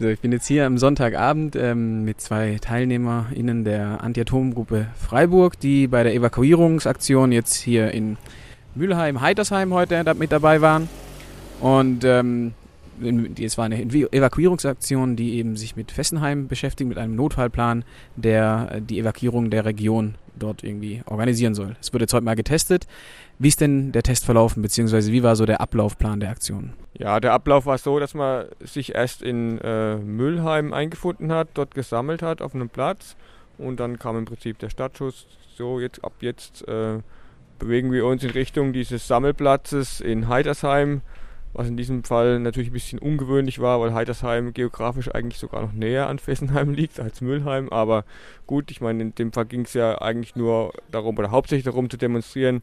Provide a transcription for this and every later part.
So, ich bin jetzt hier am Sonntagabend ähm, mit zwei TeilnehmerInnen der Anti-Atom-Gruppe Freiburg, die bei der Evakuierungsaktion jetzt hier in Mülheim, Heitersheim heute mit dabei waren. Und ähm, es war eine Evakuierungsaktion, die eben sich mit Fessenheim beschäftigt, mit einem Notfallplan, der äh, die Evakuierung der Region dort irgendwie organisieren soll. Es wird jetzt heute mal getestet. Wie ist denn der Test verlaufen, beziehungsweise wie war so der Ablaufplan der Aktion? Ja, der Ablauf war so, dass man sich erst in äh, Müllheim eingefunden hat, dort gesammelt hat auf einem Platz und dann kam im Prinzip der Startschuss. So, jetzt ab jetzt äh, bewegen wir uns in Richtung dieses Sammelplatzes in Heidersheim was in diesem Fall natürlich ein bisschen ungewöhnlich war, weil Heitersheim geografisch eigentlich sogar noch näher an Fessenheim liegt als Müllheim. Aber gut, ich meine, in dem Fall ging es ja eigentlich nur darum, oder hauptsächlich darum zu demonstrieren,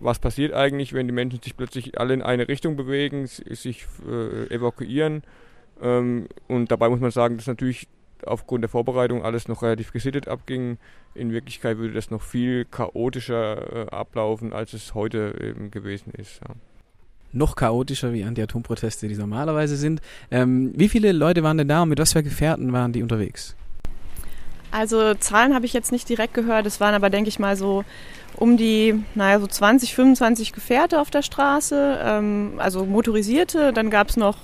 was passiert eigentlich, wenn die Menschen sich plötzlich alle in eine Richtung bewegen, sich äh, evakuieren. Ähm, und dabei muss man sagen, dass natürlich aufgrund der Vorbereitung alles noch relativ gesittet abging. In Wirklichkeit würde das noch viel chaotischer äh, ablaufen, als es heute eben gewesen ist. Ja noch chaotischer wie Anti-Atom-Proteste, die normalerweise sind. Ähm, wie viele Leute waren denn da und mit was für Gefährten waren die unterwegs? Also Zahlen habe ich jetzt nicht direkt gehört, es waren aber, denke ich mal, so um die, naja, so 20, 25 Gefährte auf der Straße, ähm, also motorisierte. Dann gab es noch,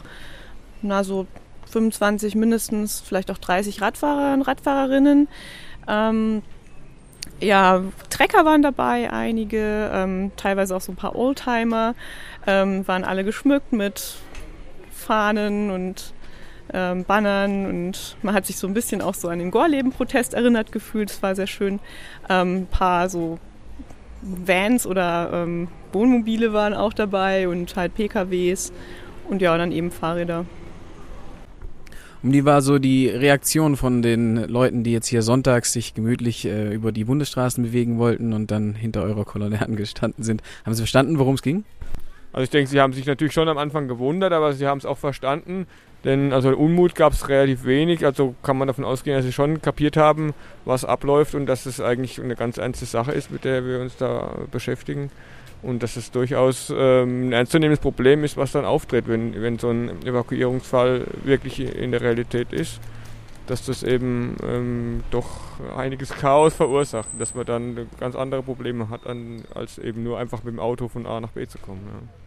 na, so 25 mindestens, vielleicht auch 30 Radfahrer und Radfahrerinnen. Ähm, ja, Trecker waren dabei, einige, ähm, teilweise auch so ein paar Oldtimer, ähm, waren alle geschmückt mit Fahnen und ähm, Bannern und man hat sich so ein bisschen auch so an den Gorleben-Protest erinnert gefühlt. Es war sehr schön. Ähm, ein paar so Vans oder ähm, Wohnmobile waren auch dabei und halt PKWs und ja, dann eben Fahrräder. Und wie war so die Reaktion von den Leuten, die jetzt hier sonntags sich gemütlich äh, über die Bundesstraßen bewegen wollten und dann hinter eurer Kolonne angestanden sind? Haben Sie verstanden, worum es ging? Also ich denke, sie haben sich natürlich schon am Anfang gewundert, aber sie haben es auch verstanden. Denn also Unmut gab es relativ wenig, also kann man davon ausgehen, dass sie schon kapiert haben, was abläuft und dass es eigentlich eine ganz ernste Sache ist, mit der wir uns da beschäftigen und dass es durchaus ähm, ein ernstzunehmendes Problem ist, was dann auftritt, wenn, wenn so ein Evakuierungsfall wirklich in der Realität ist, dass das eben ähm, doch einiges Chaos verursacht, dass man dann ganz andere Probleme hat, an, als eben nur einfach mit dem Auto von A nach B zu kommen. Ja.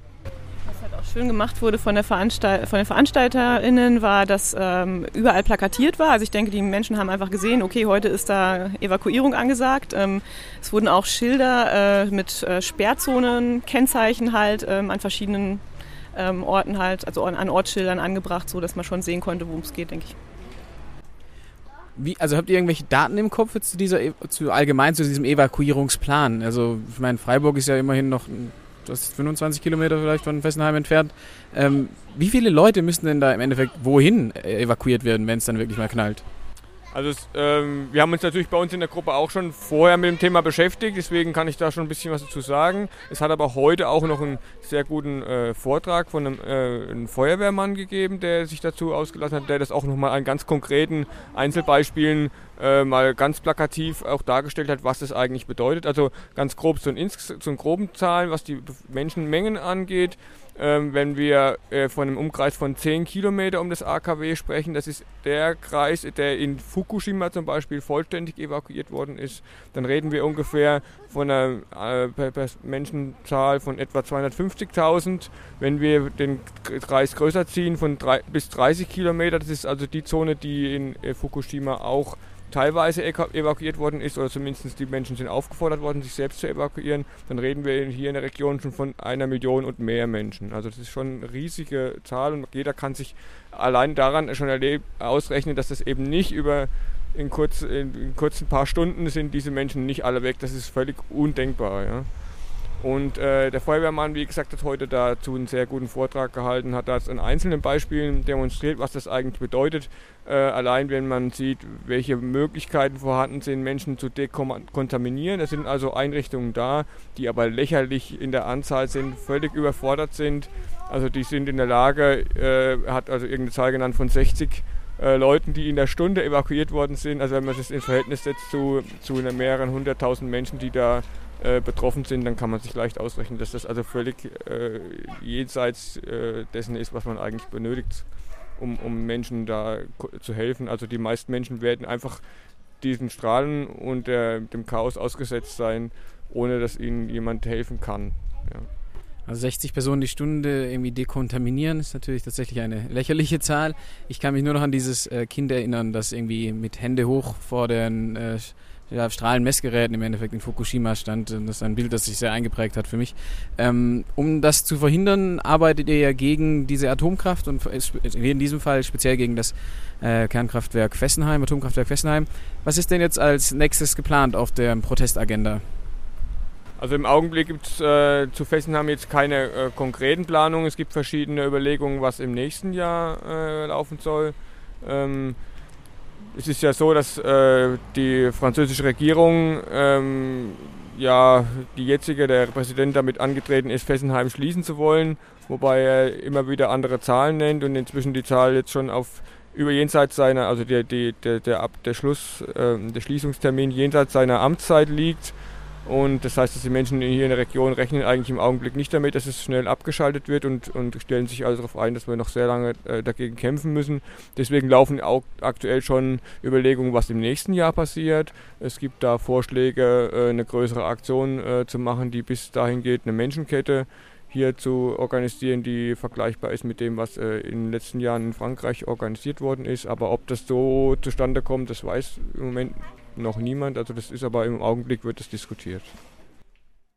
Schön gemacht wurde von, der Veranstalt von den VeranstalterInnen war, dass ähm, überall plakatiert war. Also ich denke, die Menschen haben einfach gesehen, okay, heute ist da Evakuierung angesagt. Ähm, es wurden auch Schilder äh, mit äh, Sperrzonen, Kennzeichen halt ähm, an verschiedenen ähm, Orten halt, also an, Ortsschildern angebracht, so dass man schon sehen konnte, worum es geht, denke ich. Wie, also habt ihr irgendwelche Daten im Kopf zu dieser, e, zu allgemein zu diesem Evakuierungsplan? Also ich meine, Freiburg ist ja immerhin noch das ist 25 Kilometer vielleicht von Fessenheim entfernt. Ähm, wie viele Leute müssen denn da im Endeffekt wohin evakuiert werden, wenn es dann wirklich mal knallt? Also es, ähm, wir haben uns natürlich bei uns in der Gruppe auch schon vorher mit dem Thema beschäftigt, deswegen kann ich da schon ein bisschen was dazu sagen. Es hat aber heute auch noch einen sehr guten äh, Vortrag von einem, äh, einem, Feuerwehrmann gegeben, der sich dazu ausgelassen hat, der das auch nochmal an ganz konkreten Einzelbeispielen äh, mal ganz plakativ auch dargestellt hat, was das eigentlich bedeutet. Also ganz grob zu den, zu den groben Zahlen, was die Menschenmengen angeht ähm, wenn wir äh, von einem Umkreis von 10 Kilometer um das AKW sprechen, das ist der Kreis, der in Fukushima zum Beispiel vollständig evakuiert worden ist, dann reden wir ungefähr von einer äh, Menschenzahl von etwa 250.000. Wenn wir den Kreis größer ziehen, von drei, bis 30 Kilometer, das ist also die Zone, die in äh, Fukushima auch teilweise evakuiert worden ist oder zumindest die Menschen sind aufgefordert worden, sich selbst zu evakuieren, dann reden wir hier in der Region schon von einer Million und mehr Menschen. Also das ist schon eine riesige Zahl und jeder kann sich allein daran schon ausrechnen, dass das eben nicht über in, kurz, in, kurzen paar Stunden sind diese Menschen nicht alle weg. Das ist völlig undenkbar. Ja. Und äh, der Feuerwehrmann, wie gesagt, hat heute dazu einen sehr guten Vortrag gehalten, hat das in einzelnen Beispielen demonstriert, was das eigentlich bedeutet. Äh, allein wenn man sieht, welche Möglichkeiten vorhanden sind, Menschen zu dekontaminieren. Es sind also Einrichtungen da, die aber lächerlich in der Anzahl sind, völlig überfordert sind. Also die sind in der Lage, äh, hat also irgendeine Zahl genannt von 60 äh, Leuten, die in der Stunde evakuiert worden sind. Also wenn man das ins Verhältnis setzt zu, zu mehreren hunderttausend Menschen, die da äh, betroffen sind, dann kann man sich leicht ausrechnen, dass das also völlig äh, jenseits äh, dessen ist, was man eigentlich benötigt. um, um Menschen da zu helfen. Also die meisten Menschen werden einfach diesen Strahlen und dem Chaos ausgesetzt sein, ohne dass ihnen jemand helfen kann. Ja. Also 60 Personen die Stunde irgendwie dekontaminieren ist natürlich tatsächlich eine lächerliche Zahl. Ich kann mich nur noch an dieses äh, Kind erinnern, das irgendwie mit Hände hoch vor den äh, ja, Strahlenmessgeräten im Endeffekt in Fukushima stand. Das ist ein Bild, das sich sehr eingeprägt hat für mich. Ähm, um das zu verhindern, arbeitet ihr ja gegen diese Atomkraft und in diesem Fall speziell gegen das äh, Kernkraftwerk Fessenheim, Atomkraftwerk Fessenheim. Was ist denn jetzt als nächstes geplant auf der Protestagenda? Also im Augenblick gibt es äh, zu Fessenheim jetzt keine äh, konkreten Planungen. Es gibt verschiedene Überlegungen, was im nächsten Jahr äh, laufen soll. Ähm, es ist ja so, dass äh, die französische Regierung, ähm, ja, die jetzige, der Präsident damit angetreten ist, Fessenheim schließen zu wollen, wobei er immer wieder andere Zahlen nennt und inzwischen die Zahl jetzt schon auf über jenseits seiner, also der, der, der, der, Schluss, äh, der Schließungstermin jenseits seiner Amtszeit liegt. Und das heißt, dass die Menschen hier in der Region rechnen eigentlich im Augenblick nicht damit, dass es schnell abgeschaltet wird und, und stellen sich also darauf ein, dass wir noch sehr lange äh, dagegen kämpfen müssen. Deswegen laufen auch aktuell schon Überlegungen, was im nächsten Jahr passiert. Es gibt da Vorschläge, äh, eine größere Aktion äh, zu machen, die bis dahin geht, eine Menschenkette hier zu organisieren, die vergleichbar ist mit dem, was äh, in den letzten Jahren in Frankreich organisiert worden ist. Aber ob das so zustande kommt, das weiß im Moment noch niemand. Also das ist aber im Augenblick wird es diskutiert.